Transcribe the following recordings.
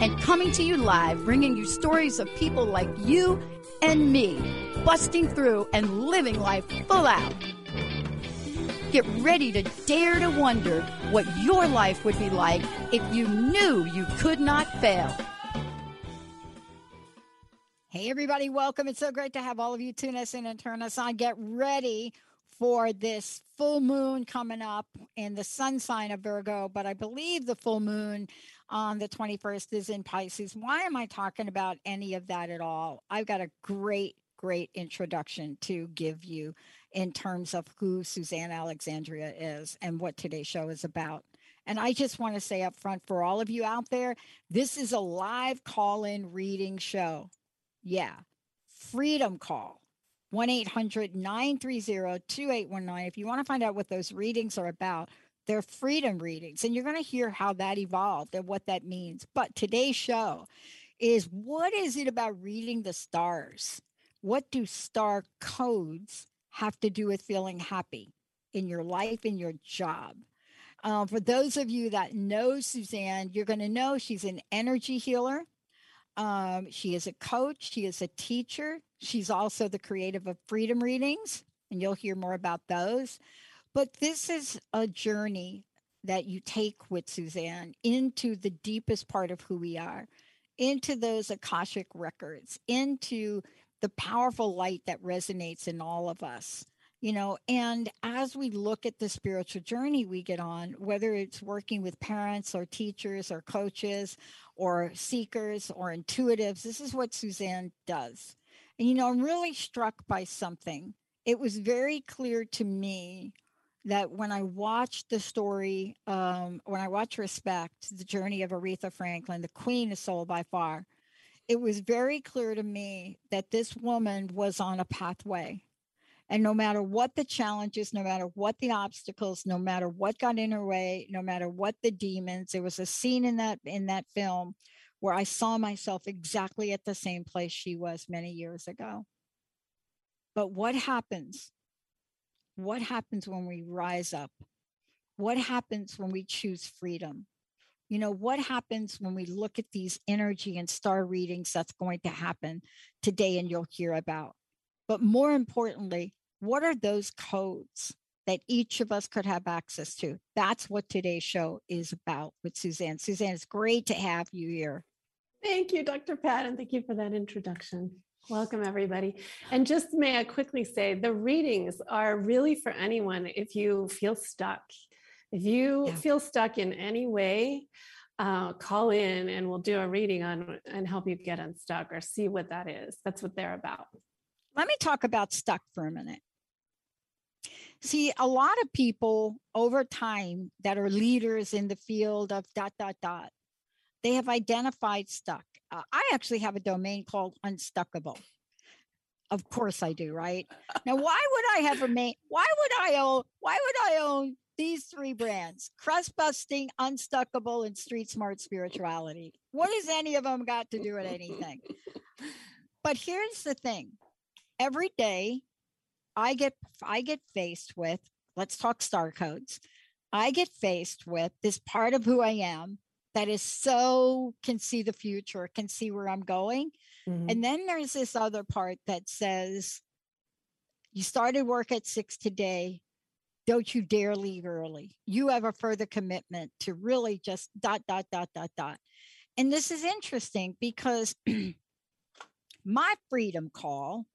and coming to you live, bringing you stories of people like you and me, busting through and living life full out. Get ready to dare to wonder what your life would be like if you knew you could not fail. Hey, everybody, welcome. It's so great to have all of you tune us in and turn us on. Get ready for this full moon coming up in the sun sign of Virgo, but I believe the full moon on the 21st is in Pisces. Why am I talking about any of that at all? I've got a great, great introduction to give you in terms of who Suzanne Alexandria is and what today's show is about. And I just want to say up front for all of you out there, this is a live call in reading show. Yeah, freedom call. 1 800 930 2819. If you want to find out what those readings are about, they're freedom readings, and you're going to hear how that evolved and what that means. But today's show is what is it about reading the stars? What do star codes have to do with feeling happy in your life, in your job? Um, for those of you that know Suzanne, you're going to know she's an energy healer. Um, she is a coach, she is a teacher. She's also the creative of freedom readings, and you'll hear more about those. But this is a journey that you take with Suzanne into the deepest part of who we are, into those Akashic records, into the powerful light that resonates in all of us. You know, and as we look at the spiritual journey we get on, whether it's working with parents or teachers or coaches or seekers or intuitives, this is what Suzanne does. And, you know, I'm really struck by something. It was very clear to me that when I watched the story, um, when I watched Respect, the journey of Aretha Franklin, the queen of soul by far, it was very clear to me that this woman was on a pathway. And no matter what the challenges, no matter what the obstacles, no matter what got in her way, no matter what the demons, there was a scene in that in that film where I saw myself exactly at the same place she was many years ago. But what happens what happens when we rise up? What happens when we choose freedom? You know, what happens when we look at these energy and star readings that's going to happen today and you'll hear about? But more importantly, what are those codes that each of us could have access to? That's what today's show is about with Suzanne. Suzanne, it's great to have you here. Thank you, Dr. Pat, and thank you for that introduction. Welcome, everybody. And just may I quickly say the readings are really for anyone if you feel stuck. If you yeah. feel stuck in any way, uh, call in and we'll do a reading on and help you get unstuck or see what that is. That's what they're about. Let me talk about stuck for a minute. See, a lot of people over time that are leaders in the field of dot, dot, dot, they have identified stuck uh, I actually have a domain called Unstuckable. Of course I do, right? Now, why would I have a main? Why would I own? Why would I own these three brands: Crust Busting, Unstuckable, and Street Smart Spirituality? What has any of them got to do with anything? But here's the thing: every day, I get I get faced with. Let's talk star codes. I get faced with this part of who I am that is so can see the future, can see where I'm going. Mm-hmm. And then there's this other part that says, you started work at six today. Don't you dare leave early. You have a further commitment to really just dot, dot, dot, dot, dot. And this is interesting because my freedom call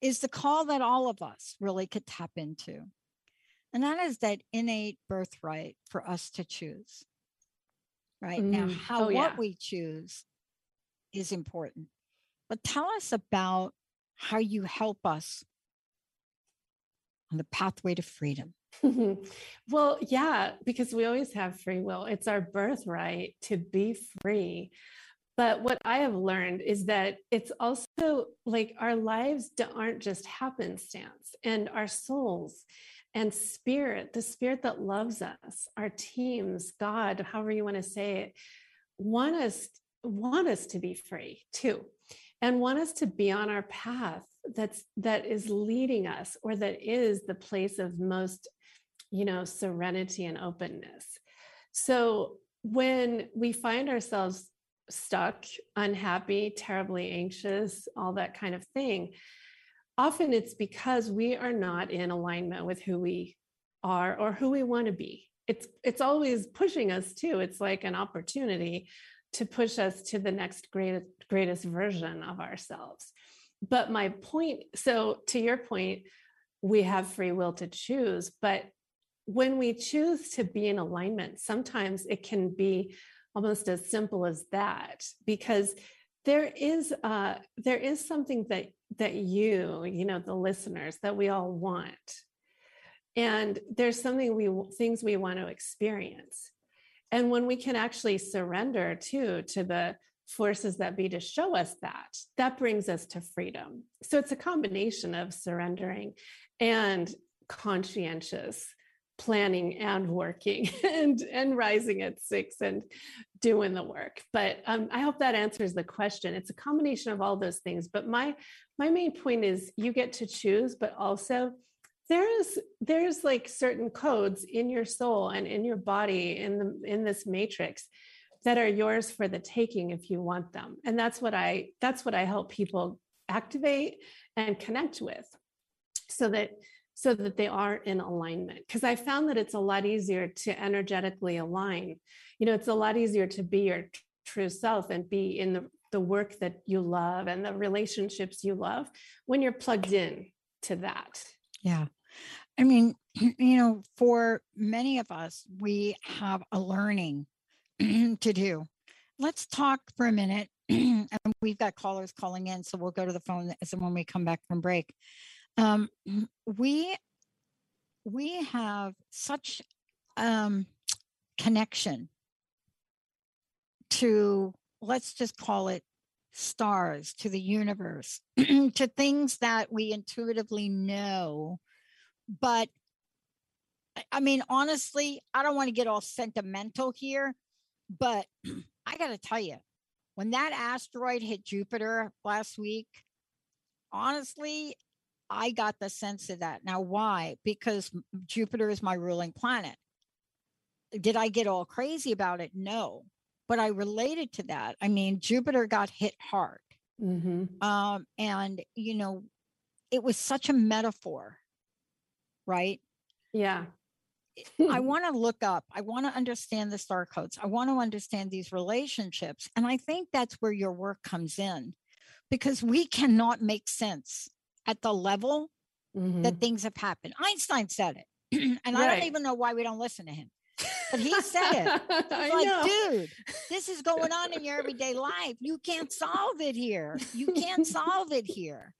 is the call that all of us really could tap into. And that is that innate birthright for us to choose. Right mm. now, how oh, what yeah. we choose is important. But tell us about how you help us on the pathway to freedom. well, yeah, because we always have free will. It's our birthright to be free. But what I have learned is that it's also like our lives aren't just happenstance, and our souls and spirit, the spirit that loves us, our teams, God, however you want to say it, want us want us to be free too, and want us to be on our path that's that is leading us or that is the place of most you know serenity and openness. So when we find ourselves stuck unhappy terribly anxious all that kind of thing often it's because we are not in alignment with who we are or who we want to be. It's it's always pushing us too. It's like an opportunity to push us to the next greatest greatest version of ourselves. But my point so to your point we have free will to choose but when we choose to be in alignment sometimes it can be almost as simple as that because there is uh there is something that that you you know the listeners that we all want. And there's something we things we want to experience. And when we can actually surrender to to the forces that be to show us that that brings us to freedom. So it's a combination of surrendering and conscientious planning and working and and rising at six and doing the work. But um, i hope that answers the question. It's a combination of all those things. But my my main point is you get to choose but also there's there's like certain codes in your soul and in your body in the in this matrix that are yours for the taking if you want them. And that's what i that's what i help people activate and connect with so that so that they are in alignment because i found that it's a lot easier to energetically align you know it's a lot easier to be your true self and be in the, the work that you love and the relationships you love when you're plugged in to that yeah i mean you know for many of us we have a learning to do. Let's talk for a minute. and we've got callers calling in, so we'll go to the phone as when we come back from break. Um, we we have such um, connection to let's just call it stars to the universe to things that we intuitively know but i mean honestly i don't want to get all sentimental here but I got to tell you, when that asteroid hit Jupiter last week, honestly, I got the sense of that. Now, why? Because Jupiter is my ruling planet. Did I get all crazy about it? No, but I related to that. I mean, Jupiter got hit hard. Mm-hmm. Um, and, you know, it was such a metaphor, right? Yeah. I want to look up, I want to understand the star codes. I want to understand these relationships. And I think that's where your work comes in because we cannot make sense at the level mm-hmm. that things have happened. Einstein said it. and right. I don't even know why we don't listen to him. But he said it. like, know. dude, this is going on in your everyday life. You can't solve it here. You can't solve it here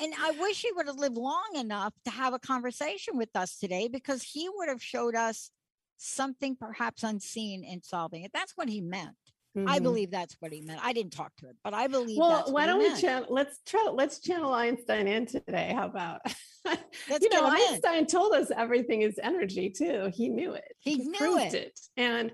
and I wish he would have lived long enough to have a conversation with us today because he would have showed us something perhaps unseen in solving it. That's what he meant. Mm-hmm. I believe that's what he meant. I didn't talk to it, but I believe. Well, why don't we channel? Let's try. Let's channel Einstein in today. How about? you know, Einstein in. told us everything is energy too. He knew it. He, he knew it. it, and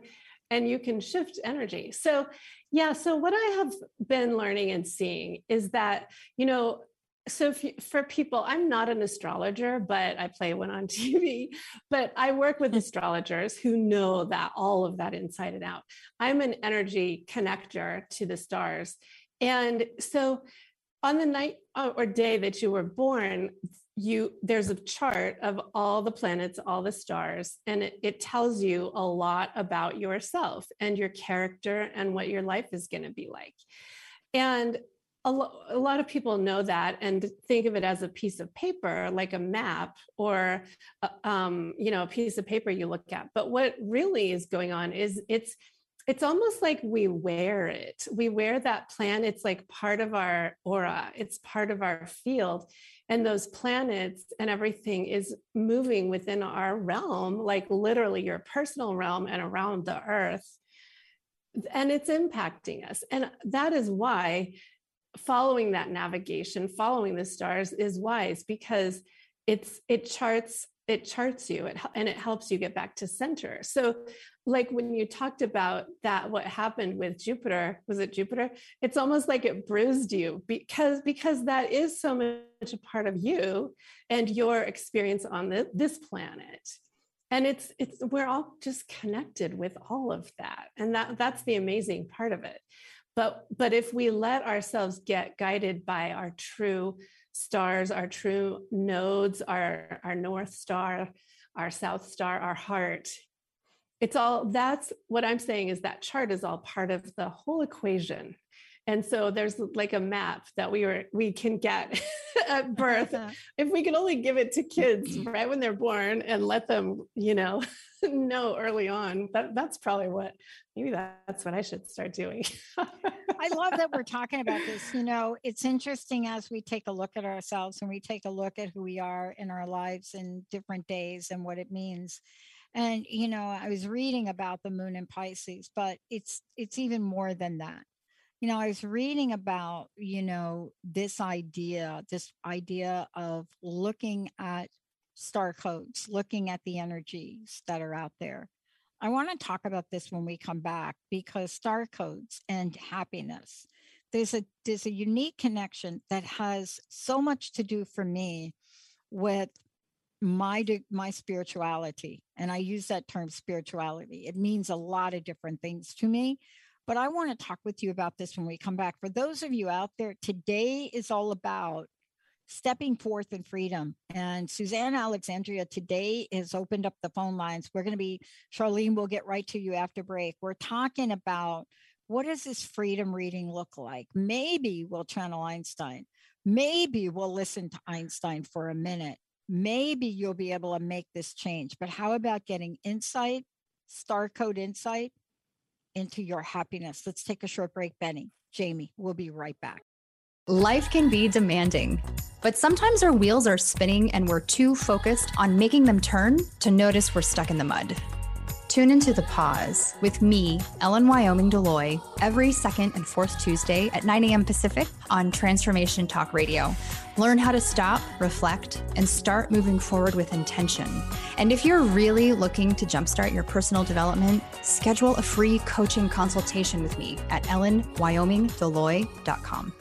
and you can shift energy. So, yeah. So what I have been learning and seeing is that you know so you, for people i'm not an astrologer but i play one on tv but i work with astrologers who know that all of that inside and out. I'm an energy connector to the stars. And so on the night uh, or day that you were born you there's a chart of all the planets all the stars and it, it tells you a lot about yourself and your character and what your life is going to be like. And a, lo- a, lot of people know that and think of it as a piece of paper like a map or uh, um, you know a piece of paper you look at. But what really is going on is it's it's almost like we wear it. We wear that plan. It's like part of our aura. It's part of our field. And those planets and everything is moving within our realm like literally your personal realm and around the earth. And it's impacting us. And that is why following that navigation, following the stars is wise because it's it charts it charts you it, and it helps you get back to center. So like when you talked about that what happened with Jupiter, was it Jupiter? It's almost like it bruised you because because that is so much a part of you and your experience on the, this planet and it's it's we're all just connected with all of that and that that's the amazing part of it but but if we let ourselves get guided by our true stars our true nodes our our north star our south star our heart it's all that's what i'm saying is that chart is all part of the whole equation and so there's like a map that we were we can get at birth if we can only give it to kids right when they're born and let them you know know early on. That that's probably what maybe that's what i should start doing. I love that we're talking about this you know it's interesting as we take a look at ourselves and we take a look at who we are in our lives in different days and what it means. And you know i was reading about the moon in pisces but it's it's even more than that you know, I was reading about, you know, this idea, this idea of looking at star codes, looking at the energies that are out there. I want to talk about this when we come back because star codes and happiness. There's a there's a unique connection that has so much to do for me with my my spirituality and i use that term spirituality it means a lot of different things to me but I want to talk with you about this when we come back. For those of you out there, today is all about stepping forth in freedom. And Suzanne Alexandria today has opened up the phone lines. We're going to be, Charlene, we'll get right to you after break. We're talking about what does this freedom reading look like? Maybe we'll channel Einstein. Maybe we'll listen to Einstein for a minute. Maybe you'll be able to make this change. But how about getting insight, star code insight? Into your happiness. Let's take a short break, Benny. Jamie, we'll be right back. Life can be demanding, but sometimes our wheels are spinning and we're too focused on making them turn to notice we're stuck in the mud. Tune into The Pause with me, Ellen Wyoming Deloy, every second and fourth Tuesday at 9 a.m. Pacific on Transformation Talk Radio. Learn how to stop, reflect, and start moving forward with intention. And if you're really looking to jumpstart your personal development, schedule a free coaching consultation with me at ellenwyomingdeloy.com.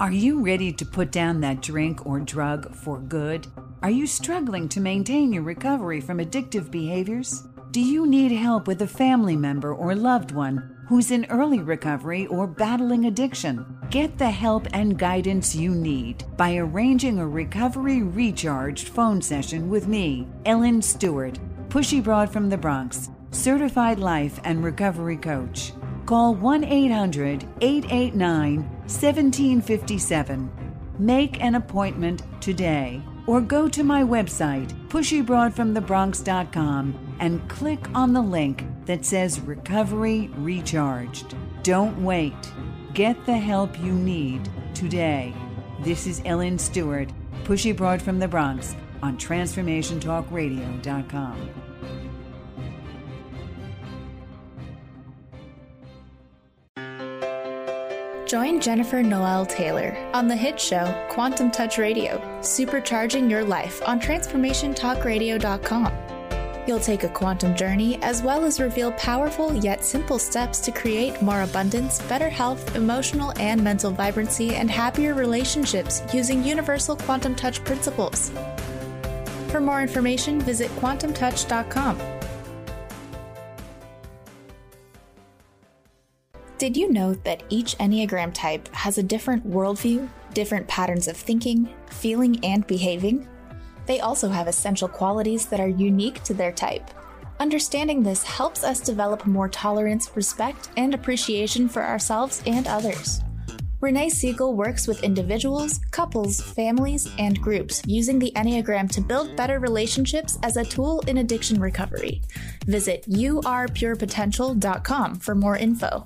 Are you ready to put down that drink or drug for good? Are you struggling to maintain your recovery from addictive behaviors? Do you need help with a family member or loved one who's in early recovery or battling addiction? Get the help and guidance you need by arranging a recovery recharged phone session with me, Ellen Stewart, Pushy Broad from the Bronx, certified life and recovery coach. Call 1 800 889 1757. Make an appointment today or go to my website, pushybroadfromthebronx.com, and click on the link that says Recovery Recharged. Don't wait. Get the help you need today. This is Ellen Stewart, Pushy Broad from the Bronx, on TransformationTalkRadio.com. Join Jennifer Noel Taylor on the hit show Quantum Touch Radio, supercharging your life on TransformationTalkRadio.com. You'll take a quantum journey as well as reveal powerful yet simple steps to create more abundance, better health, emotional and mental vibrancy, and happier relationships using universal quantum touch principles. For more information, visit quantumtouch.com. Did you know that each Enneagram type has a different worldview, different patterns of thinking, feeling, and behaving? They also have essential qualities that are unique to their type. Understanding this helps us develop more tolerance, respect, and appreciation for ourselves and others. Renee Siegel works with individuals, couples, families, and groups using the Enneagram to build better relationships as a tool in addiction recovery. Visit yourpurepotential.com for more info.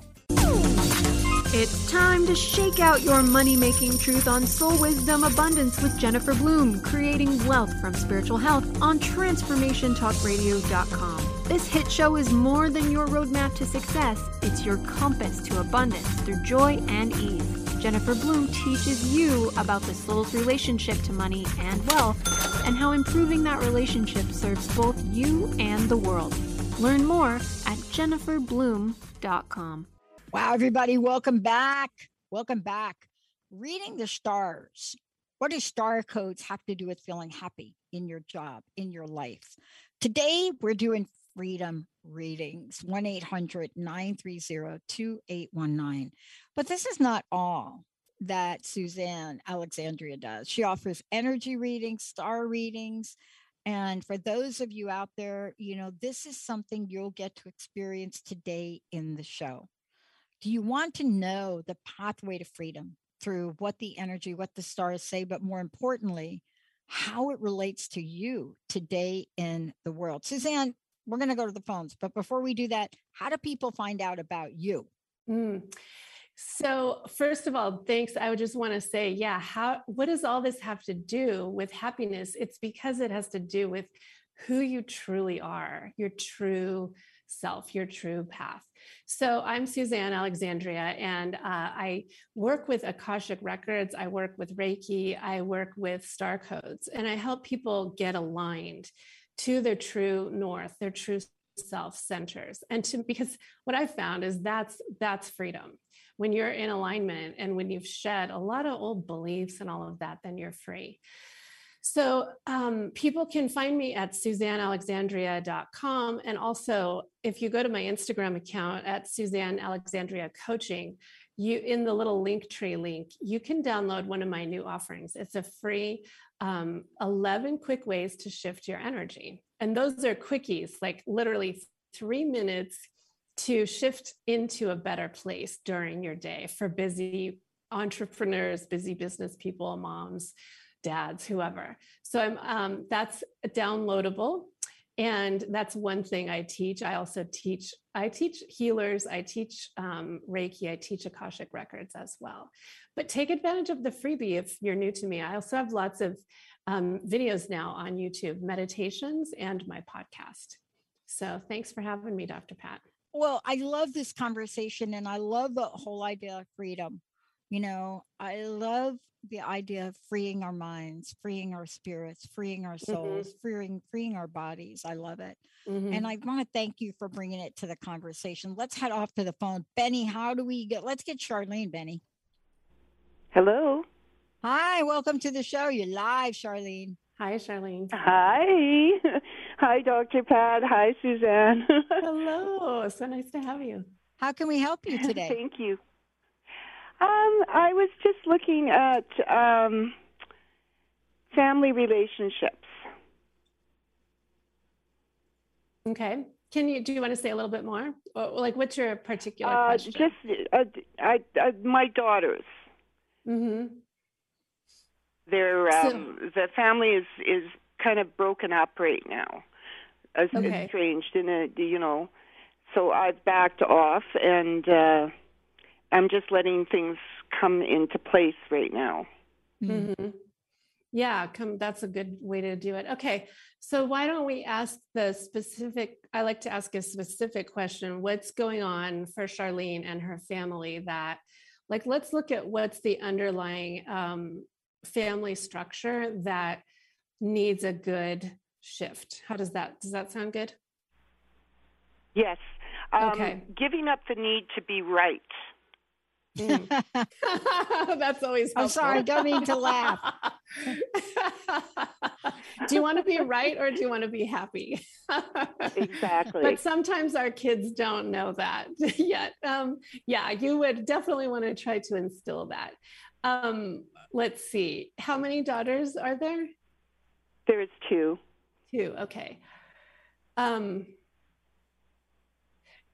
It's time to shake out your money making truth on Soul Wisdom Abundance with Jennifer Bloom, creating wealth from spiritual health on TransformationTalkRadio.com. This hit show is more than your roadmap to success, it's your compass to abundance through joy and ease. Jennifer Bloom teaches you about the soul's relationship to money and wealth and how improving that relationship serves both you and the world. Learn more at jenniferbloom.com. Wow, everybody, welcome back. Welcome back. Reading the stars. What do star codes have to do with feeling happy in your job, in your life? Today, we're doing freedom readings 1 800 930 2819. But this is not all that Suzanne Alexandria does. She offers energy readings, star readings. And for those of you out there, you know, this is something you'll get to experience today in the show. Do you want to know the pathway to freedom through what the energy, what the stars say, but more importantly, how it relates to you today in the world? Suzanne, we're going to go to the phones. But before we do that, how do people find out about you? Mm. So, first of all, thanks. I would just want to say, yeah, how what does all this have to do with happiness? It's because it has to do with who you truly are, your true self, your true path. So, I'm Suzanne Alexandria, and uh, I work with Akashic Records, I work with Reiki, I work with Star Codes, and I help people get aligned to their true north, their true self centers. And to because what i found is that's that's freedom. When you're in alignment and when you've shed a lot of old beliefs and all of that then you're free so um, people can find me at suzannealexandria.com and also if you go to my instagram account at suzanne alexandria coaching you in the little Linktree link you can download one of my new offerings it's a free um, 11 quick ways to shift your energy. And those are quickies, like literally three minutes to shift into a better place during your day for busy entrepreneurs, busy business people, moms, dads, whoever. So I'm um, that's downloadable. And that's one thing I teach. I also teach, I teach healers, I teach um, Reiki, I teach Akashic Records as well. But take advantage of the freebie if you're new to me. I also have lots of um, videos now on YouTube, meditations, and my podcast. So thanks for having me, Dr. Pat. Well, I love this conversation and I love the whole idea of freedom. You know, I love the idea of freeing our minds, freeing our spirits, freeing our mm-hmm. souls, mm-hmm. freeing freeing our bodies. I love it. Mm-hmm. And I want to thank you for bringing it to the conversation. Let's head off to the phone. Benny, how do we get let's get Charlene, Benny. Hello. Hi, welcome to the show. You're live, Charlene. Hi, Charlene. Hi. Hi, Dr. Pat. Hi, Suzanne. Hello. So nice to have you. How can we help you today? Thank you. Um, I was just looking at um, family relationships. Okay. Can you do you want to say a little bit more? Like, what's your particular uh, question? Just uh, I, I, my daughters. Mm-hmm. They're um, so, the family is is kind of broken up right now, as okay. estranged in a you know. So I've backed off, and uh, I'm just letting things come into place right now. Mm-hmm. Yeah, come. That's a good way to do it. Okay, so why don't we ask the specific? I like to ask a specific question. What's going on for Charlene and her family that like let's look at what's the underlying um, family structure that needs a good shift how does that does that sound good yes um, okay giving up the need to be right mm. that's always helpful. i'm sorry don't mean to laugh do you want to be right or do you want to be happy exactly but sometimes our kids don't know that yet um, yeah you would definitely want to try to instill that um, let's see. How many daughters are there? There's two. Two. Okay. Um,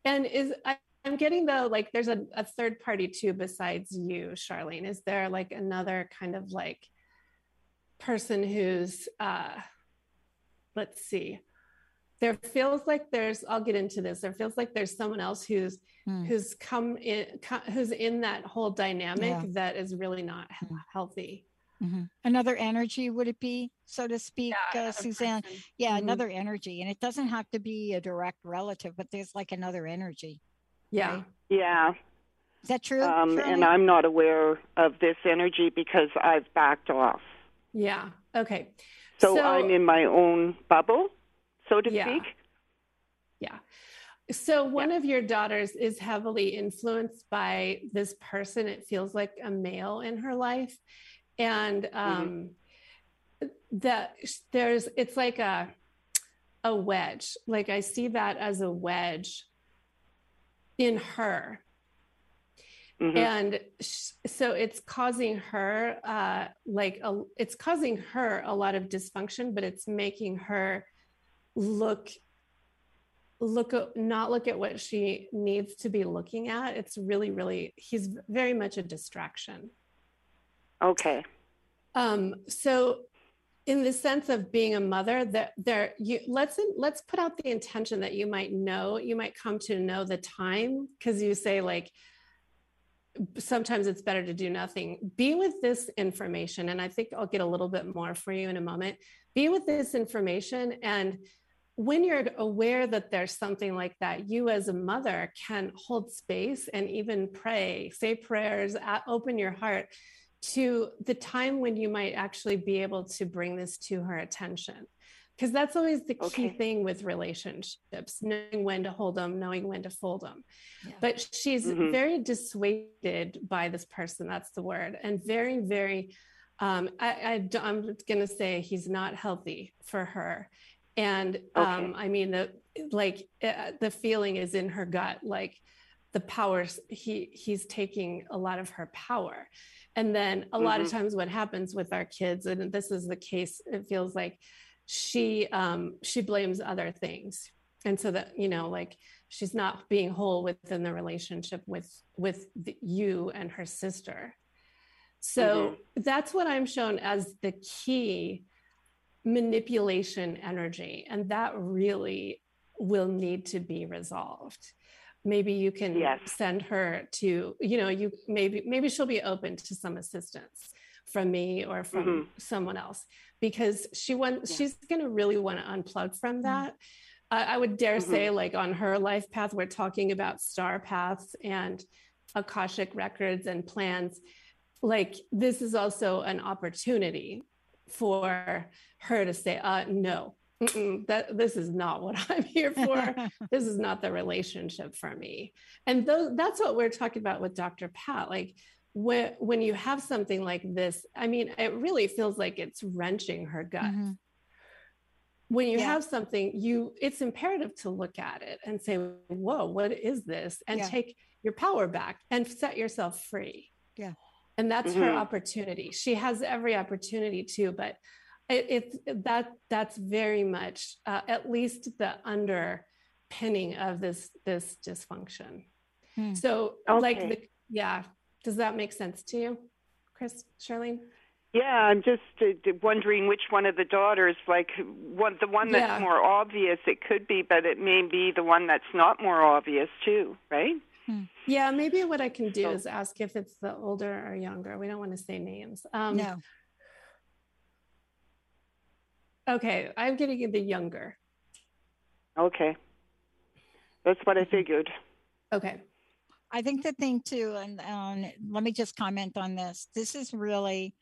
and is I, am getting though like there's a, a third party too besides you, Charlene. Is there like another kind of like person who's uh, let's see there feels like there's i'll get into this there feels like there's someone else who's mm. who's come in who's in that whole dynamic yeah. that is really not healthy Mm-hmm. Another energy, would it be, so to speak, yeah, uh, Suzanne? Person. Yeah, mm-hmm. another energy. And it doesn't have to be a direct relative, but there's like another energy. Yeah. Right? Yeah. Is that true? Um, and I'm not aware of this energy because I've backed off. Yeah. Okay. So, so I'm in my own bubble, so to yeah. speak. Yeah. So one yeah. of your daughters is heavily influenced by this person. It feels like a male in her life, and mm-hmm. um, mm-hmm. that there's it's like a a wedge. Like I see that as a wedge in her. Mm-hmm. And sh- so it's causing her uh, like a, it's causing her a lot of dysfunction, but it's making her look look not look at what she needs to be looking at it's really really he's very much a distraction okay um so in the sense of being a mother that there you let's let's put out the intention that you might know you might come to know the time because you say like sometimes it's better to do nothing. Be with this information and i think i'll get a little bit more for you in a moment. Be with this information and when you're aware that there's something like that, you as a mother can hold space and even pray, say prayers, open your heart to the time when you might actually be able to bring this to her attention. Because that's always the key okay. thing with relationships, knowing when to hold them, knowing when to fold them. Yeah. But she's mm-hmm. very dissuaded by this person, that's the word, and very, very, um, I, I, I'm going to say he's not healthy for her and um, i mean the like uh, the feeling is in her gut like the powers he he's taking a lot of her power and then a mm-hmm. lot of times what happens with our kids and this is the case it feels like she um she blames other things and so that you know like she's not being whole within the relationship with with the, you and her sister so mm-hmm. that's what i'm shown as the key manipulation energy, and that really will need to be resolved. Maybe you can yes. send her to, you know, you maybe maybe she'll be open to some assistance from me or from mm-hmm. someone else because she wants yeah. she's going to really want to unplug from mm-hmm. that. Mm-hmm. I, I would dare mm-hmm. say, like on her life path, we're talking about star paths and akashic records and plans like this is also an opportunity for her to say, uh, no, that this is not what I'm here for. this is not the relationship for me. And th- that's what we're talking about with Dr. Pat. Like when when you have something like this, I mean, it really feels like it's wrenching her gut. Mm-hmm. When you yeah. have something, you it's imperative to look at it and say, "Whoa, what is this?" and yeah. take your power back and set yourself free. Yeah and that's mm-hmm. her opportunity she has every opportunity to but it, it's that that's very much uh, at least the underpinning of this this dysfunction hmm. so okay. like the, yeah does that make sense to you chris charlene yeah, I'm just uh, wondering which one of the daughters, like one, the one that's yeah. more obvious, it could be, but it may be the one that's not more obvious too, right? Hmm. Yeah, maybe what I can do is ask if it's the older or younger. We don't want to say names. Um, no. Okay, I'm getting the younger. Okay. That's what I figured. Okay. I think the thing too, and um, let me just comment on this. This is really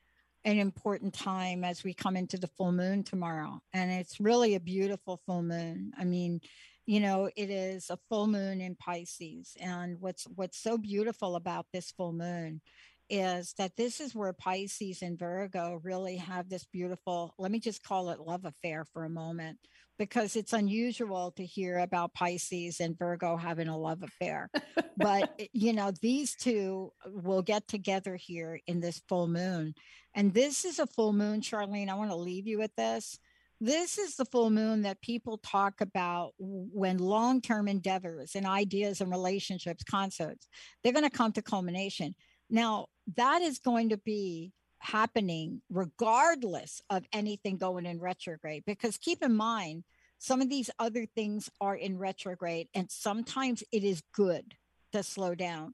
an important time as we come into the full moon tomorrow. And it's really a beautiful full moon. I mean, you know it is a full moon in pisces and what's what's so beautiful about this full moon is that this is where pisces and virgo really have this beautiful let me just call it love affair for a moment because it's unusual to hear about pisces and virgo having a love affair. But you know these two will get together here in this full moon. And this is a full moon charlene i want to leave you with this. This is the full moon that people talk about when long term endeavors and ideas and relationships, concepts, they're going to come to culmination. Now, that is going to be happening regardless of anything going in retrograde, because keep in mind, some of these other things are in retrograde, and sometimes it is good to slow down.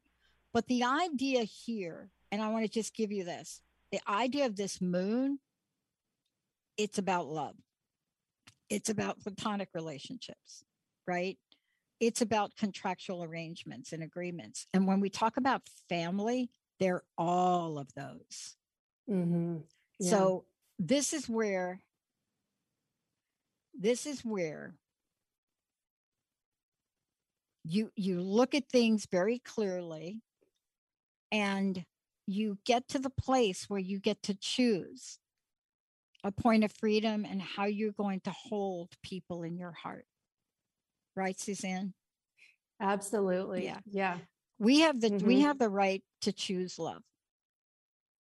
But the idea here, and I want to just give you this the idea of this moon, it's about love. It's about platonic relationships, right? It's about contractual arrangements and agreements. And when we talk about family, they're all of those. Mm-hmm. Yeah. So this is where this is where you you look at things very clearly and you get to the place where you get to choose a point of freedom and how you're going to hold people in your heart right suzanne absolutely yeah yeah we have the mm-hmm. we have the right to choose love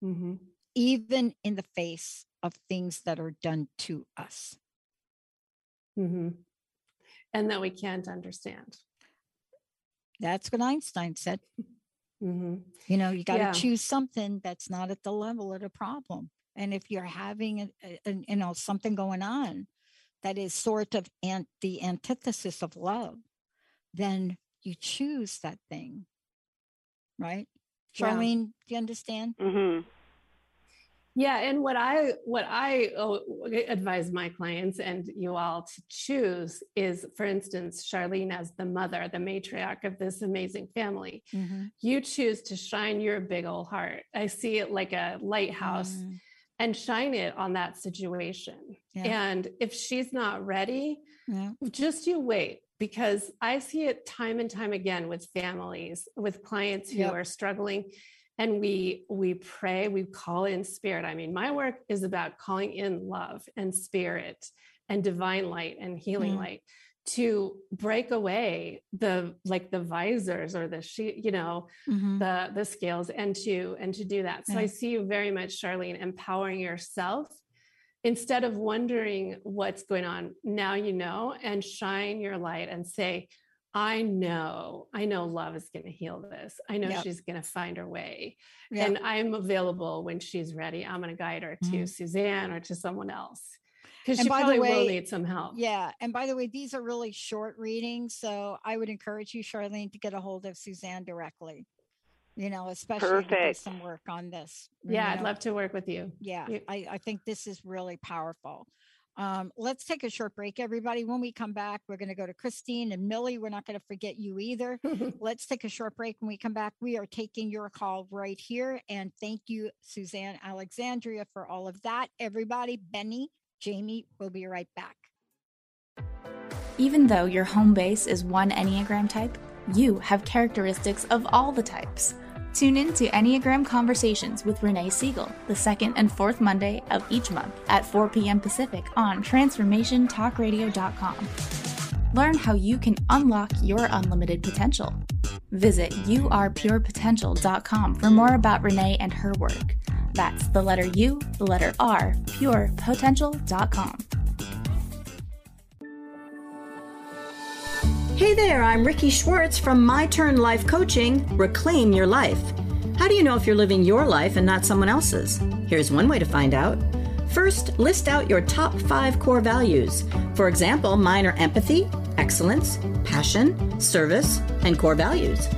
mm-hmm. even in the face of things that are done to us mm-hmm. and that we can't understand that's what einstein said mm-hmm. you know you got to yeah. choose something that's not at the level of the problem and if you're having a, a, a, you know something going on that is sort of ant, the antithesis of love then you choose that thing right charlene yeah. do you understand mm-hmm. yeah and what i what i oh, advise my clients and you all to choose is for instance charlene as the mother the matriarch of this amazing family mm-hmm. you choose to shine your big old heart i see it like a lighthouse mm-hmm and shine it on that situation. Yeah. And if she's not ready, yeah. just you wait because I see it time and time again with families, with clients who yep. are struggling and we we pray, we call in spirit. I mean, my work is about calling in love and spirit and divine light and healing mm. light to break away the like the visors or the sheet you know mm-hmm. the the scales and to and to do that so yeah. i see you very much charlene empowering yourself instead of wondering what's going on now you know and shine your light and say i know i know love is going to heal this i know yep. she's going to find her way yep. and i'm available when she's ready i'm going to guide her mm-hmm. to suzanne or to someone else because she probably way, will need some help. Yeah. And by the way, these are really short readings. So I would encourage you, Charlene, to get a hold of Suzanne directly. You know, especially Perfect. some work on this. Yeah, I'd know? love to work with you. Yeah, I, I think this is really powerful. Um, let's take a short break, everybody. When we come back, we're going to go to Christine and Millie. We're not going to forget you either. let's take a short break. When we come back, we are taking your call right here. And thank you, Suzanne Alexandria, for all of that. Everybody, Benny, Jamie we'll be right back. Even though your home base is one Enneagram type, you have characteristics of all the types. Tune in to Enneagram Conversations with Renee Siegel, the second and fourth Monday of each month at 4 p.m. Pacific on TransformationTalkRadio.com. Learn how you can unlock your unlimited potential. Visit yourpurepotential.com for more about Renee and her work. That's the letter U, the letter R, purepotential.com. Hey there, I'm Ricky Schwartz from My Turn Life Coaching Reclaim Your Life. How do you know if you're living your life and not someone else's? Here's one way to find out. First, list out your top five core values. For example, mine are empathy, excellence, passion, service, and core values.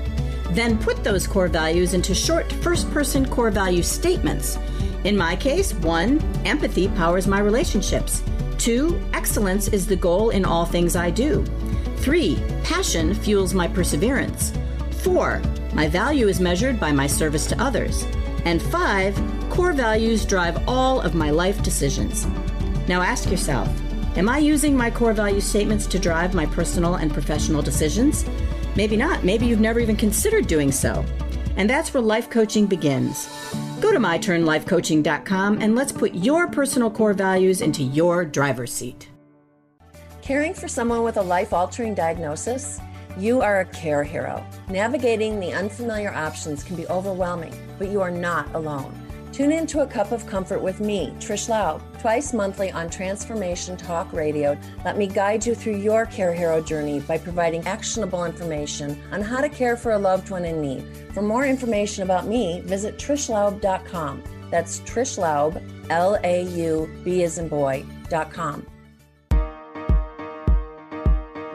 Then put those core values into short first person core value statements. In my case, one, empathy powers my relationships. Two, excellence is the goal in all things I do. Three, passion fuels my perseverance. Four, my value is measured by my service to others. And five, core values drive all of my life decisions. Now ask yourself Am I using my core value statements to drive my personal and professional decisions? Maybe not. Maybe you've never even considered doing so. And that's where life coaching begins. Go to myturnlifecoaching.com and let's put your personal core values into your driver's seat. Caring for someone with a life altering diagnosis? You are a care hero. Navigating the unfamiliar options can be overwhelming, but you are not alone. Tune in to a cup of comfort with me, Trish Laub, twice monthly on Transformation Talk Radio. Let me guide you through your Care Hero journey by providing actionable information on how to care for a loved one in need. For more information about me, visit trishlaub.com. That's Trish Laub, L A U B as in boy.com.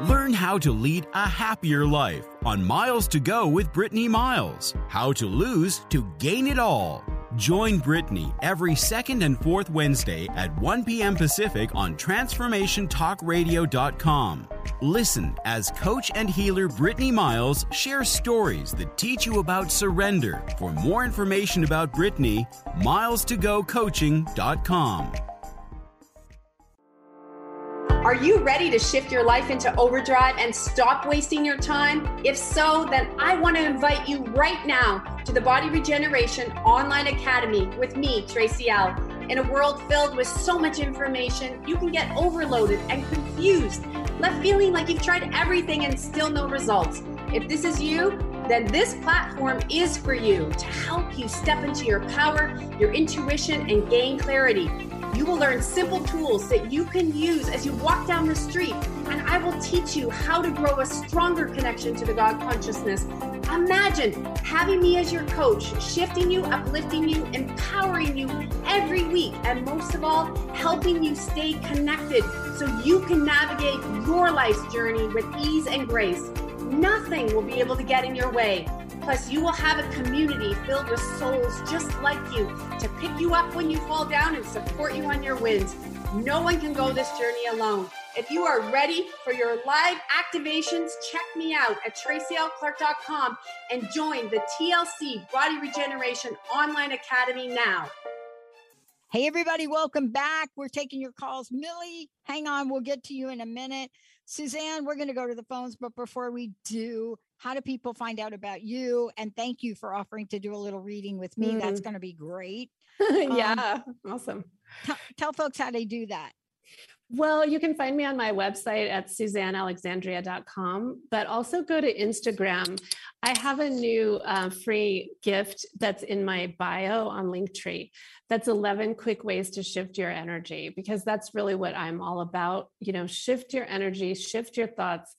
Learn how to lead a happier life on Miles to Go with Brittany Miles. How to lose to gain it all. Join Brittany every second and fourth Wednesday at 1 p.m. Pacific on TransformationTalkRadio.com. Listen as coach and healer Brittany Miles shares stories that teach you about surrender. For more information about Brittany, milestogocoaching.com. Are you ready to shift your life into overdrive and stop wasting your time? If so, then I want to invite you right now to the Body Regeneration Online Academy with me, Tracy L. In a world filled with so much information, you can get overloaded and confused, left feeling like you've tried everything and still no results. If this is you, then this platform is for you to help you step into your power, your intuition, and gain clarity. You will learn simple tools that you can use as you walk down the street, and I will teach you how to grow a stronger connection to the God consciousness. Imagine having me as your coach, shifting you, uplifting you, empowering you every week, and most of all, helping you stay connected so you can navigate your life's journey with ease and grace. Nothing will be able to get in your way. Plus, you will have a community filled with souls just like you to pick you up when you fall down and support you on your wins. No one can go this journey alone. If you are ready for your live activations, check me out at tracylclark.com and join the TLC Body Regeneration Online Academy now. Hey, everybody, welcome back. We're taking your calls. Millie, hang on, we'll get to you in a minute. Suzanne, we're going to go to the phones, but before we do, how do people find out about you? And thank you for offering to do a little reading with me. Mm. That's going to be great. yeah, um, awesome. T- tell folks how they do that. Well, you can find me on my website at suzannealexandria.com, but also go to Instagram. I have a new uh, free gift that's in my bio on Linktree. That's 11 quick ways to shift your energy, because that's really what I'm all about. You know, shift your energy, shift your thoughts,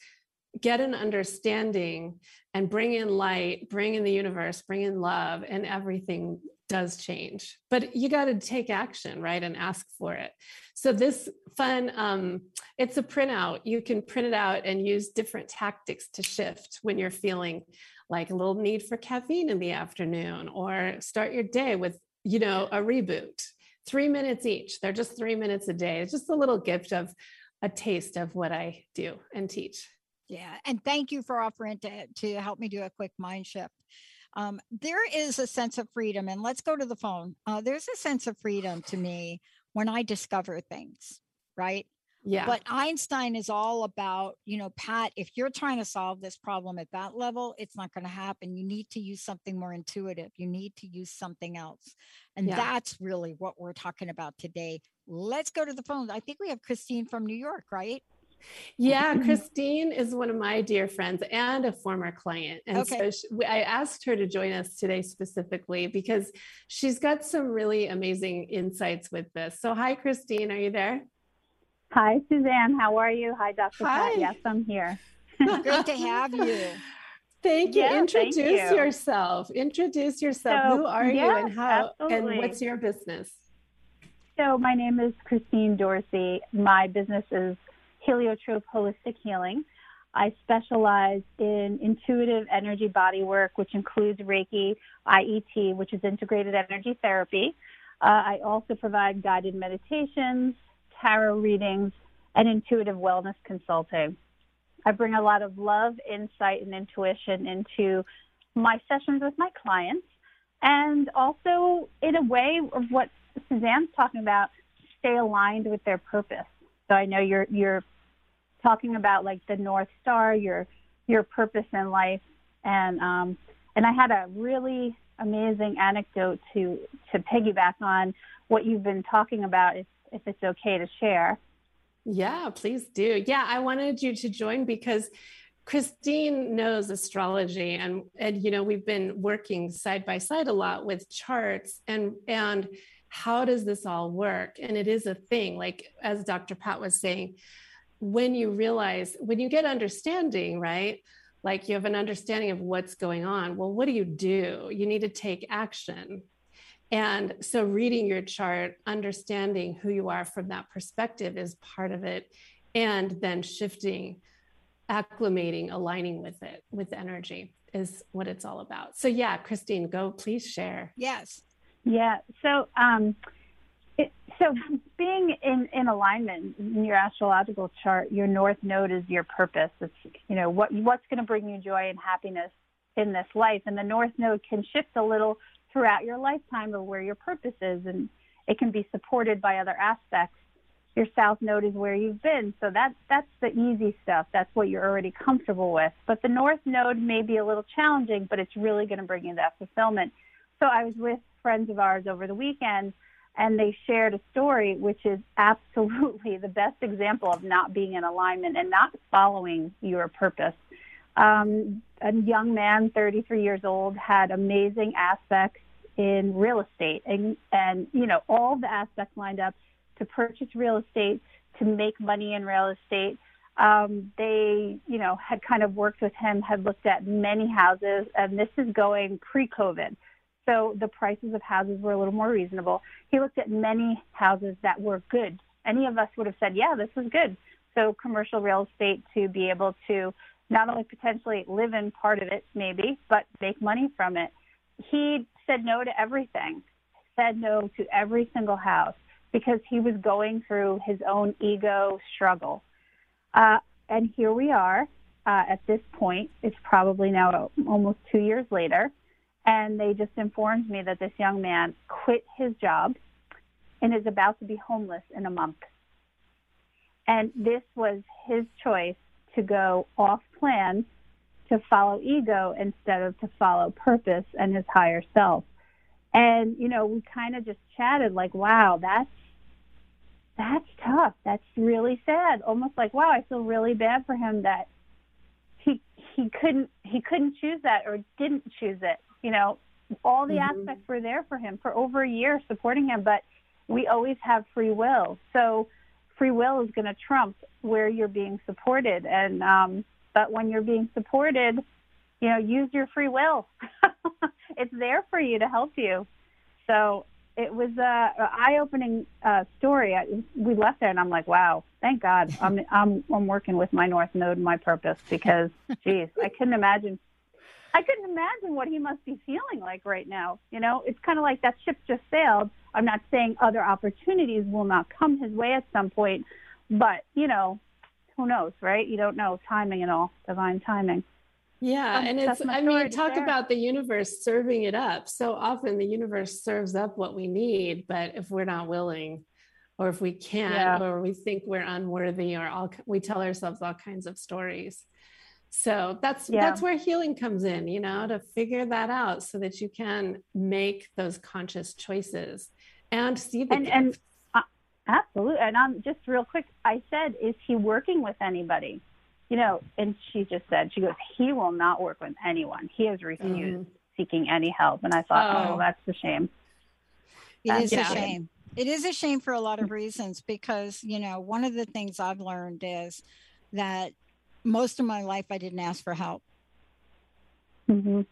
get an understanding and bring in light, bring in the universe, bring in love, and everything does change. But you got to take action, right? And ask for it. So this fun, um, it's a printout. You can print it out and use different tactics to shift when you're feeling like a little need for caffeine in the afternoon, or start your day with, you know, a reboot. Three minutes each. They're just three minutes a day. It's just a little gift of a taste of what I do and teach. Yeah. And thank you for offering to, to help me do a quick mind shift. Um, there is a sense of freedom, and let's go to the phone. Uh, there's a sense of freedom to me when I discover things, right? Yeah. But Einstein is all about, you know, Pat, if you're trying to solve this problem at that level, it's not going to happen. You need to use something more intuitive. You need to use something else. And yeah. that's really what we're talking about today. Let's go to the phone. I think we have Christine from New York, right? Yeah, Christine is one of my dear friends and a former client. And okay. so she, I asked her to join us today specifically because she's got some really amazing insights with this. So, hi, Christine, are you there? Hi, Suzanne. How are you? Hi, Dr. Hi. Pat. Yes, I'm here. Great to have you. Thank you. Yeah, Introduce thank you. yourself. Introduce yourself. So, Who are yeah, you and how absolutely. and what's your business? So my name is Christine Dorsey. My business is Heliotrope Holistic Healing. I specialize in intuitive energy body work, which includes Reiki, IET, which is integrated energy therapy. Uh, I also provide guided meditations, tarot readings, and intuitive wellness consulting. I bring a lot of love, insight, and intuition into my sessions with my clients, and also in a way of what Suzanne's talking about, stay aligned with their purpose. So I know you're you're talking about like the North Star, your your purpose in life, and um, and I had a really amazing anecdote to to piggyback on what you've been talking about, if if it's okay to share. Yeah, please do. Yeah, I wanted you to join because Christine knows astrology and and you know we've been working side by side a lot with charts and and how does this all work and it is a thing like as Dr. Pat was saying when you realize, when you get understanding, right? Like you have an understanding of what's going on. Well, what do you do? You need to take action. And so, reading your chart, understanding who you are from that perspective is part of it. And then shifting, acclimating, aligning with it, with energy is what it's all about. So, yeah, Christine, go please share. Yes. Yeah. So, um, it, so being in, in alignment in your astrological chart, your north node is your purpose. It's you know what what's going to bring you joy and happiness in this life, and the north node can shift a little throughout your lifetime of where your purpose is, and it can be supported by other aspects. Your south node is where you've been, so that's that's the easy stuff. That's what you're already comfortable with. But the north node may be a little challenging, but it's really going to bring you that fulfillment. So I was with friends of ours over the weekend and they shared a story which is absolutely the best example of not being in alignment and not following your purpose. Um, a young man, 33 years old, had amazing aspects in real estate and, and, you know, all the aspects lined up to purchase real estate, to make money in real estate. Um, they, you know, had kind of worked with him, had looked at many houses, and this is going pre-COVID. So the prices of houses were a little more reasonable. He looked at many houses that were good. Any of us would have said, yeah, this is good. So commercial real estate to be able to not only potentially live in part of it, maybe, but make money from it. He said no to everything, said no to every single house because he was going through his own ego struggle. Uh, and here we are uh, at this point. It's probably now almost two years later and they just informed me that this young man quit his job and is about to be homeless in a month. And this was his choice to go off plan to follow ego instead of to follow purpose and his higher self. And you know, we kind of just chatted like, "Wow, that's that's tough. That's really sad." Almost like, "Wow, I feel really bad for him that he he couldn't he couldn't choose that or didn't choose it you know, all the mm-hmm. aspects were there for him for over a year supporting him, but we always have free will. So free will is going to trump where you're being supported. And, um, but when you're being supported, you know, use your free will. it's there for you to help you. So it was a, a eye-opening uh, story. I, we left there, and I'm like, "Wow, thank God, I'm I'm I'm working with my North Node and my purpose because, geez, I couldn't imagine I couldn't imagine what he must be feeling like right now. You know, it's kind of like that ship just sailed. I'm not saying other opportunities will not come his way at some point, but you know, who knows, right? You don't know timing and all, divine timing. Yeah, um, and it's I mean, talk there. about the universe serving it up. So often the universe serves up what we need, but if we're not willing or if we can't yeah. or we think we're unworthy or all we tell ourselves all kinds of stories so that's yeah. that's where healing comes in you know to figure that out so that you can make those conscious choices and see the and, and absolutely and i'm just real quick i said is he working with anybody you know and she just said she goes he will not work with anyone he has refused mm. seeking any help and i thought oh, oh that's a shame it that's is a shame it is a shame for a lot of reasons because you know one of the things i've learned is that most of my life I didn't ask for help. Mm-hmm.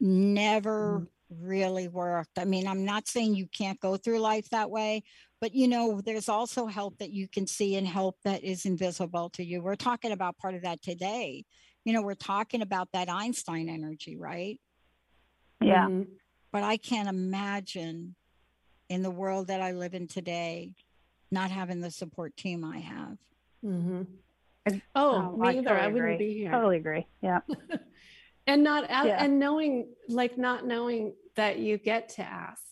Never mm-hmm. really worked. I mean, I'm not saying you can't go through life that way, but you know, there's also help that you can see and help that is invisible to you. We're talking about part of that today. You know, we're talking about that Einstein energy, right? Yeah. Mm-hmm. But I can't imagine in the world that I live in today not having the support team I have. Mm-hmm. Oh, um, me I either. Totally I wouldn't agree. be here. Totally agree. Yeah. and not yeah. and knowing like not knowing that you get to ask.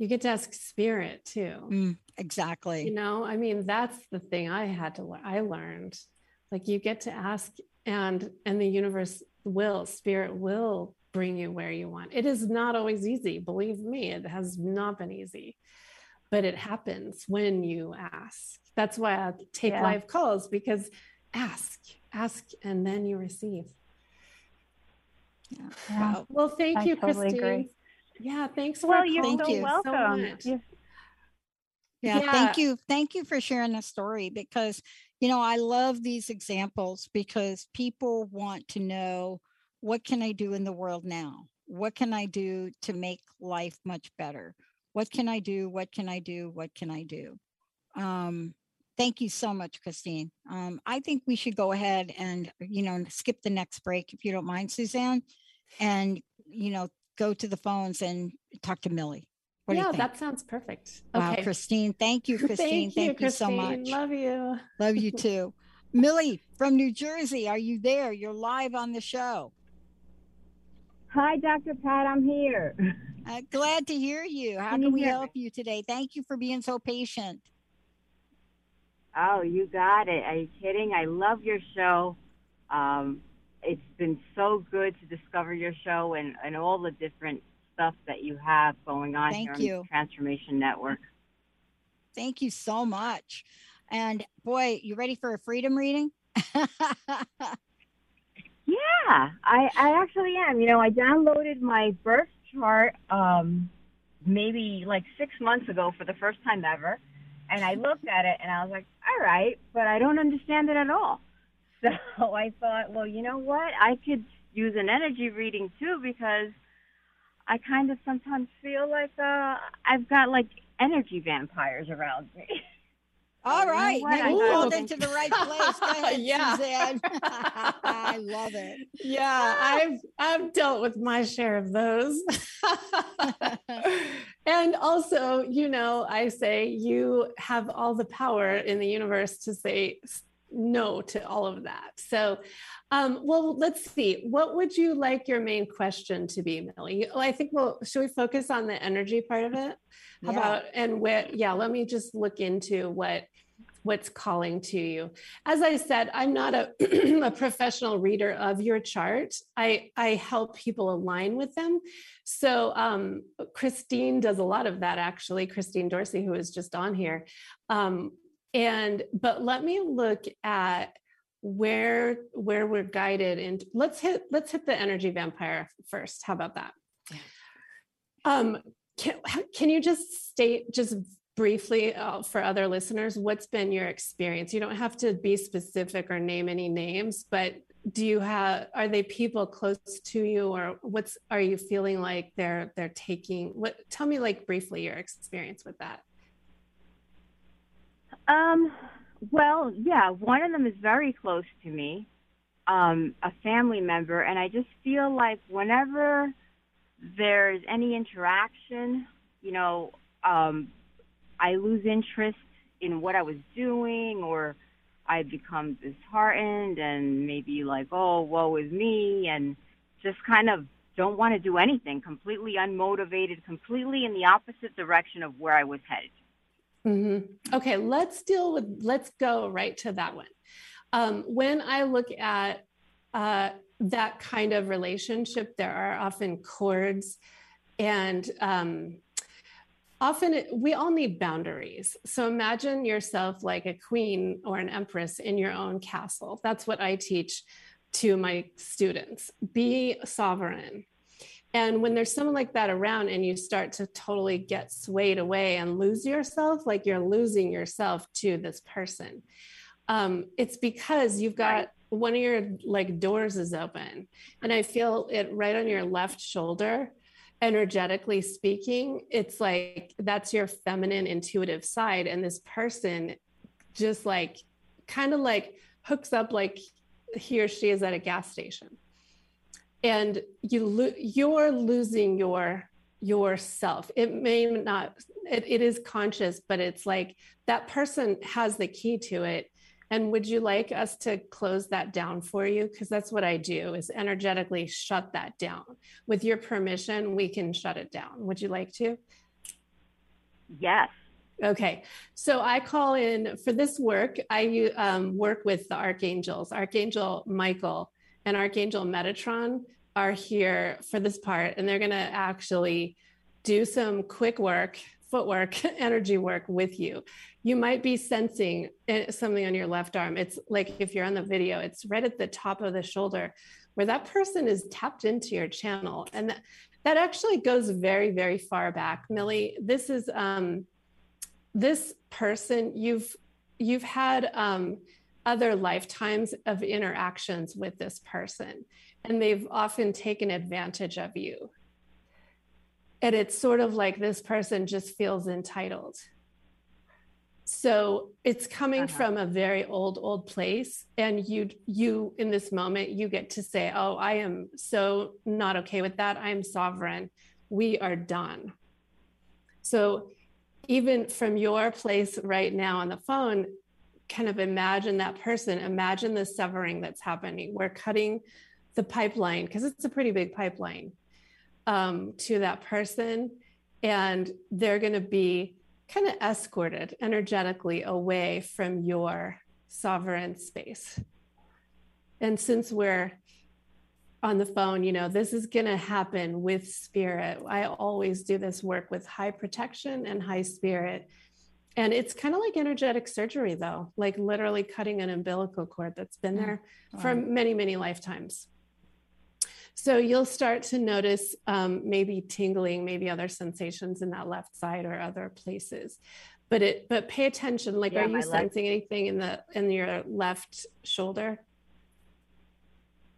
You get to ask spirit too. Mm, exactly. You know, I mean, that's the thing I had to I learned. Like you get to ask and and the universe will, spirit will bring you where you want. It is not always easy. Believe me, it has not been easy. But it happens when you ask. That's why I take yeah. live calls because ask, ask, and then you receive. Yeah. yeah. Well, thank I you, totally Christine. Agree. Yeah, thanks. Well, you're thank so you. welcome. So yeah, yeah, thank you. Thank you for sharing the story because, you know, I love these examples because people want to know what can I do in the world now? What can I do to make life much better? What can I do? What can I do? What can I do? Um, Thank you so much, Christine. Um, I think we should go ahead and, you know, skip the next break if you don't mind, Suzanne, and, you know, go to the phones and talk to Millie. What yeah, that sounds perfect. Wow, okay. Christine. Thank you, Christine. thank you, thank Christine. you so much. Love you. Love you too. Millie from New Jersey, are you there? You're live on the show. Hi, Dr. Pat. I'm here. Uh, glad to hear you. How can, can we help me? you today? Thank you for being so patient. Oh, you got it. Are you kidding? I love your show. Um, it's been so good to discover your show and, and all the different stuff that you have going on Thank here you. on the Transformation Network. Thank you so much. And boy, you ready for a freedom reading? yeah, I, I actually am. You know, I downloaded my birth chart um, maybe like six months ago for the first time ever. And I looked at it and I was like, all right, but I don't understand it at all. So I thought, well, you know what? I could use an energy reading too because I kind of sometimes feel like uh, I've got like energy vampires around me. All right, you know you called into the right place. Ahead, yeah. I love it. Yeah, I've I've dealt with my share of those. and also, you know, I say you have all the power in the universe to say no to all of that. So, um, well, let's see. What would you like your main question to be, Millie? Well, I think we'll should we focus on the energy part of it? How yeah. about and what? Yeah, let me just look into what what's calling to you. As I said, I'm not a, a professional reader of your chart. I I help people align with them. So um, Christine does a lot of that actually. Christine Dorsey, who is just on here, um, and but let me look at where where we're guided and let's hit let's hit the energy vampire first. How about that? Um can, can you just state just briefly uh, for other listeners what's been your experience? You don't have to be specific or name any names but do you have are they people close to you or what's are you feeling like they're they're taking what tell me like briefly your experience with that um, well, yeah, one of them is very close to me, um, a family member, and I just feel like whenever there's any interaction, you know, um, I lose interest in what I was doing, or I become disheartened and maybe like, oh, woe is me, and just kind of don't want to do anything, completely unmotivated, completely in the opposite direction of where I was headed. Mm-hmm. Okay, let's deal with, let's go right to that one. Um, when I look at uh, that kind of relationship, there are often cords and um, often it, we all need boundaries. So imagine yourself like a queen or an empress in your own castle. That's what I teach to my students. Be sovereign. And when there's someone like that around and you start to totally get swayed away and lose yourself, like you're losing yourself to this person, um, it's because you've got right. one of your like doors is open. And I feel it right on your left shoulder, energetically speaking. It's like that's your feminine intuitive side. And this person just like kind of like hooks up like he or she is at a gas station and you lo- you're losing your yourself. It may not it, it is conscious but it's like that person has the key to it. And would you like us to close that down for you? Because that's what i do is energetically shut that down. With your permission we can shut it down. Would you like to? Yes. Okay, so I call in for this work. I um, work with the archangels, Archangel Michael and Archangel Metatron are here for this part, and they're going to actually do some quick work, footwork, energy work with you. You might be sensing eh, something on your left arm. It's like if you're on the video, it's right at the top of the shoulder where that person is tapped into your channel. And that, that actually goes very, very far back. Millie, this is um, this person you've you've had um, other lifetimes of interactions with this person and they've often taken advantage of you. And it's sort of like this person just feels entitled. So it's coming uh-huh. from a very old, old place. And you, you, in this moment, you get to say, Oh, I am so not okay with that. I am sovereign. We are done. So even from your place right now on the phone, kind of imagine that person, imagine the severing that's happening. We're cutting the pipeline because it's a pretty big pipeline um, to that person, and they're going to be kind of escorted energetically away from your sovereign space. And since we're on the phone, you know, this is going to happen with spirit. I always do this work with high protection and high spirit. And it's kind of like energetic surgery, though, like literally cutting an umbilical cord that's been mm, there wow. for many, many lifetimes. So you'll start to notice um, maybe tingling, maybe other sensations in that left side or other places. But it, but pay attention. Like, yeah, are you sensing left... anything in the in your left shoulder?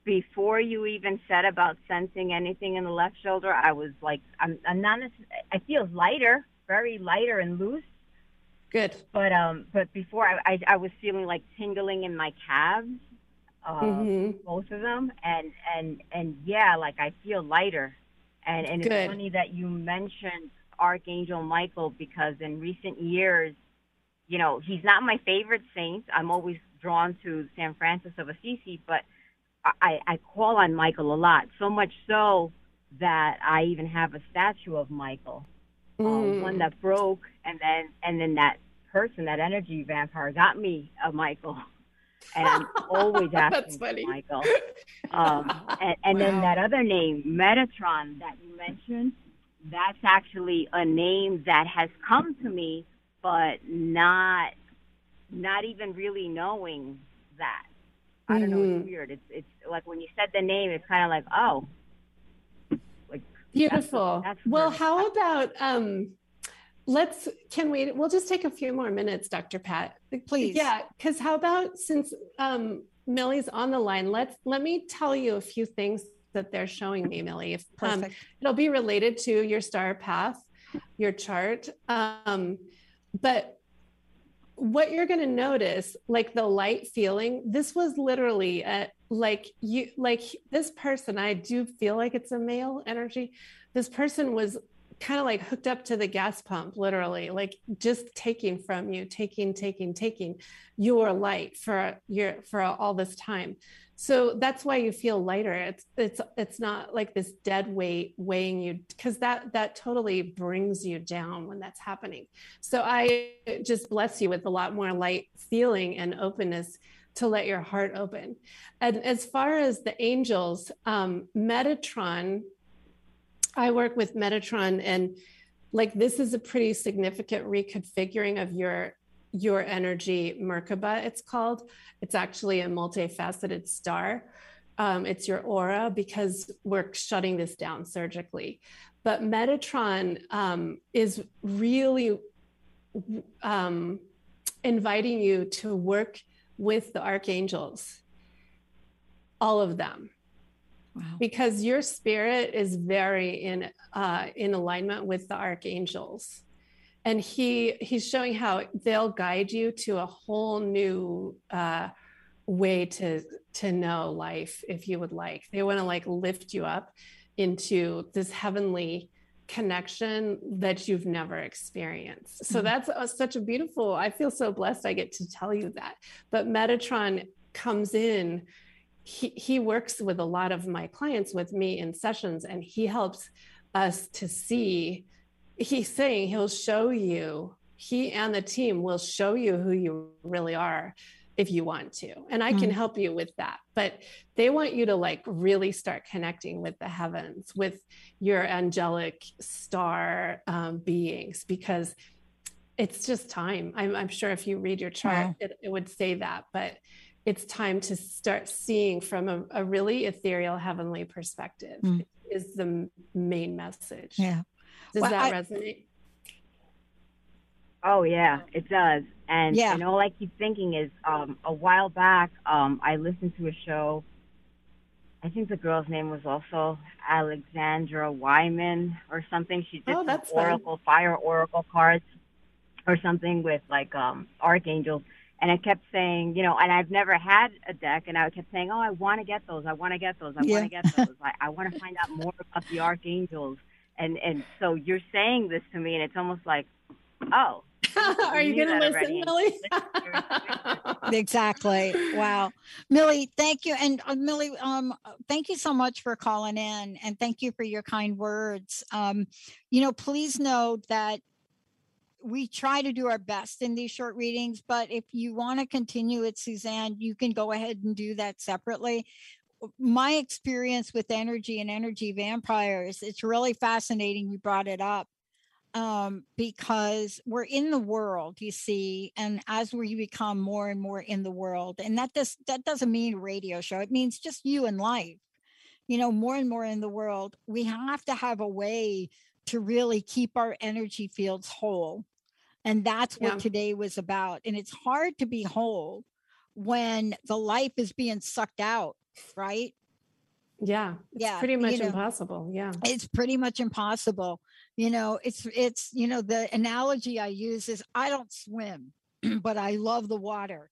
before you even said about sensing anything in the left shoulder, I was like, I'm, I'm not. I feel lighter, very lighter and loose. Good. But um, but before I, I, I was feeling like tingling in my calves, uh, mm-hmm. both of them, and and and yeah, like I feel lighter, and and Good. it's funny that you mentioned Archangel Michael because in recent years, you know, he's not my favorite saint. I'm always drawn to San Francis of Assisi, but I, I call on Michael a lot, so much so that I even have a statue of Michael, uh, mm. uh, one that broke, and then and then that person, that energy vampire, got me a Michael, and I'm always asking for Michael. Um, and, and wow. then that other name, Metatron, that you mentioned, that's actually a name that has come to me, but not not even really knowing that. I don't know. It's mm-hmm. weird. It's it's like when you said the name, it's kind of like oh, beautiful. That's, that's well, how about um, let's can we? We'll just take a few more minutes, Dr. Pat, please. Yeah, because how about since um, Millie's on the line, let's let me tell you a few things that they're showing me, Millie. If um, it'll be related to your star path, your chart, um, but what you're going to notice like the light feeling this was literally a, like you like this person i do feel like it's a male energy. This person was kind of like hooked up to the gas pump literally like just taking from you taking taking taking your light for your for all this time. So that's why you feel lighter. It's it's it's not like this dead weight weighing you because that that totally brings you down when that's happening. So i just bless you with a lot more light feeling and openness to let your heart open and as far as the angels um, metatron i work with metatron and like this is a pretty significant reconfiguring of your your energy Merkaba, it's called. It's actually a multifaceted star. Um, it's your aura because we're shutting this down surgically. But Metatron um, is really um, inviting you to work with the archangels, all of them. Wow. Because your spirit is very in uh, in alignment with the archangels and he he's showing how they'll guide you to a whole new uh, way to to know life if you would like they want to like lift you up into this heavenly connection that you've never experienced. So mm-hmm. that's uh, such a beautiful i feel so blessed i get to tell you that. But metatron comes in. He, he works with a lot of my clients with me in sessions and he helps us to see. He's saying he'll show you, he and the team will show you who you really are if you want to. And I can mm. help you with that. But they want you to like really start connecting with the heavens, with your angelic star um, beings, because it's just time. I'm, I'm, sure if you read your chart, it, it, would say that. But it's time to start seeing from a, a really ethereal heavenly perspective mm. is the main message. Yeah. Does well, that I, resonate? Oh yeah, it does. And yeah. and all I keep thinking is, um, a while back, um, I listened to a show. I think the girl's name was also Alexandra Wyman or something. She did oh, some Oracle fun. Fire Oracle cards or something with like um archangels. And I kept saying, you know, and I've never had a deck, and I kept saying, oh, I want to get those. I want to get those. I yeah. want to get those. I, I want to find out more about the archangels and and so you're saying this to me, and it's almost like, oh, are you going to listen, Millie? exactly. Wow, Millie, thank you, and uh, Millie, um, thank you so much for calling in, and thank you for your kind words. Um, you know, please know that we try to do our best in these short readings, but if you want to continue it, Suzanne, you can go ahead and do that separately. My experience with energy and energy vampires, it's really fascinating you brought it up um, because we're in the world, you see, and as we become more and more in the world, and that does that doesn't mean radio show, it means just you and life, you know, more and more in the world, we have to have a way to really keep our energy fields whole and that's what yeah. today was about. And it's hard to be whole when the life is being sucked out, right? Yeah. yeah. Pretty much you know, impossible. Yeah. It's pretty much impossible. You know, it's, it's, you know, the analogy I use is I don't swim, but I love the water.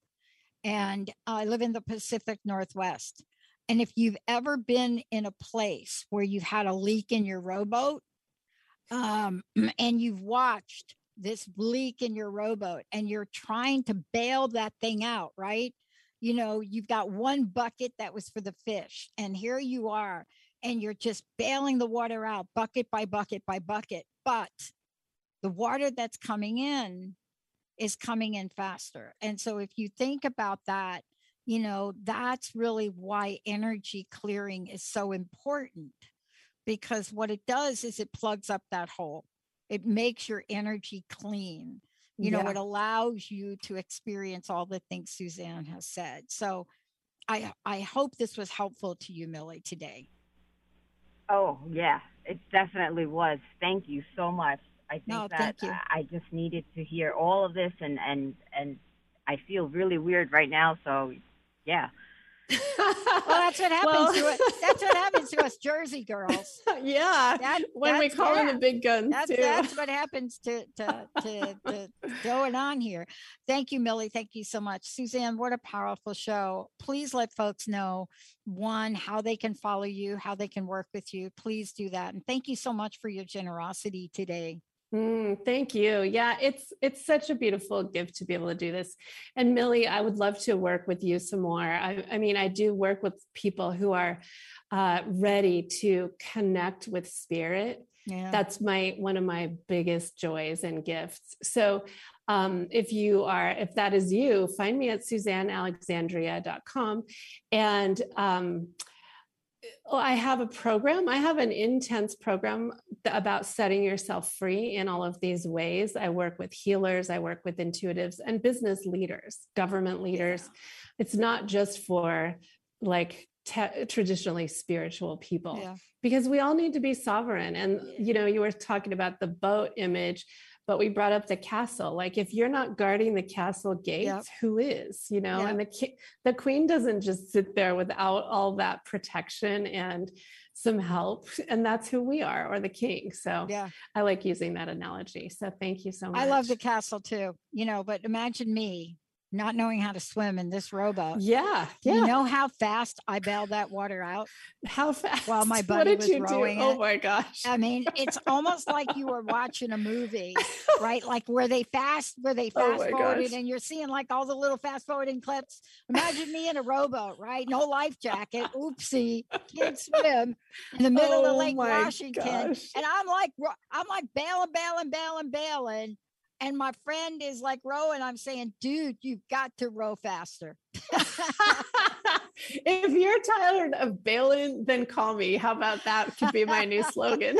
And I live in the Pacific Northwest. And if you've ever been in a place where you've had a leak in your rowboat, um, and you've watched this leak in your rowboat and you're trying to bail that thing out, right? You know, you've got one bucket that was for the fish, and here you are, and you're just bailing the water out bucket by bucket by bucket. But the water that's coming in is coming in faster. And so if you think about that, you know, that's really why energy clearing is so important because what it does is it plugs up that hole it makes your energy clean you know yeah. it allows you to experience all the things suzanne has said so i i hope this was helpful to you millie today oh yeah. It definitely was. Thank you so much. I think no, that i just needed to hear all of this and and and i feel really weird right now so yeah well, that's what happens well, to us. That's what happens to us Jersey girls. Yeah. That, when we call them the big guns that's, too. That's what happens to, to, to, to going on here. Thank you, Millie. Thank you so much. Suzanne, what a powerful show. Please let folks know one, how they can follow you, how they can work with you. Please do that. And thank you so much for your generosity today. Mm, thank you. Yeah, it's it's such a beautiful gift to be able to do this. And Millie, I would love to work with you some more. I, I mean, I do work with people who are uh, ready to connect with spirit. Yeah. That's my one of my biggest joys and gifts. So um, if you are, if that is you, find me at suzannealexandria.com and um, Oh, I have a program. I have an intense program about setting yourself free in all of these ways. I work with healers, I work with intuitives and business leaders, government leaders. Yeah. It's not just for like te- traditionally spiritual people yeah. because we all need to be sovereign. And, you know, you were talking about the boat image but we brought up the castle. Like if you're not guarding the castle gates yep. who is you know? Yep. and the ki- the queen doesn't just sit there without all that protection and some help and that's who we are or the king. So yeah. I like using that analogy. So thank you so much i love the castle too you know but imagine me not knowing how to swim in this rowboat. Yeah, yeah. You know how fast I bailed that water out? How fast? While my buddy was rowing do? Oh my gosh. I mean, it's almost like you were watching a movie, right? Like where they fast, where they fast oh forwarded and you're seeing like all the little fast forwarding clips. Imagine me in a rowboat, right? No life jacket. Oopsie. Can't swim in the middle oh of Lake Washington. Gosh. And I'm like, I'm like bailing, bailing, bailing, bailing and my friend is like rowing. I'm saying, dude, you've got to row faster. if you're tired of bailing, then call me. How about that? Could be my new slogan.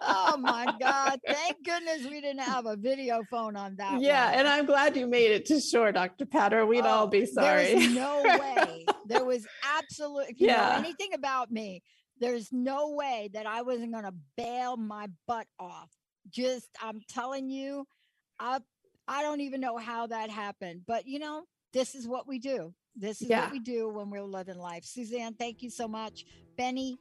oh my God. Thank goodness we didn't have a video phone on that. Yeah. One. And I'm glad you made it to shore, Dr. Patter. We'd oh, all be sorry. There no way. There was absolutely, if you yeah. know anything about me, there's no way that I wasn't going to bail my butt off just I'm telling you, I I don't even know how that happened, but you know, this is what we do. This is yeah. what we do when we're living life. Suzanne, thank you so much. Benny,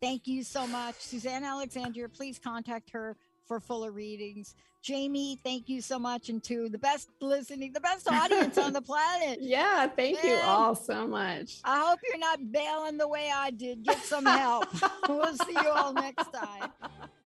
thank you so much. Suzanne Alexandria, please contact her for fuller readings. Jamie, thank you so much. And to the best listening, the best audience on the planet. Yeah, thank Man, you all so much. I hope you're not bailing the way I did. Get some help. we'll see you all next time.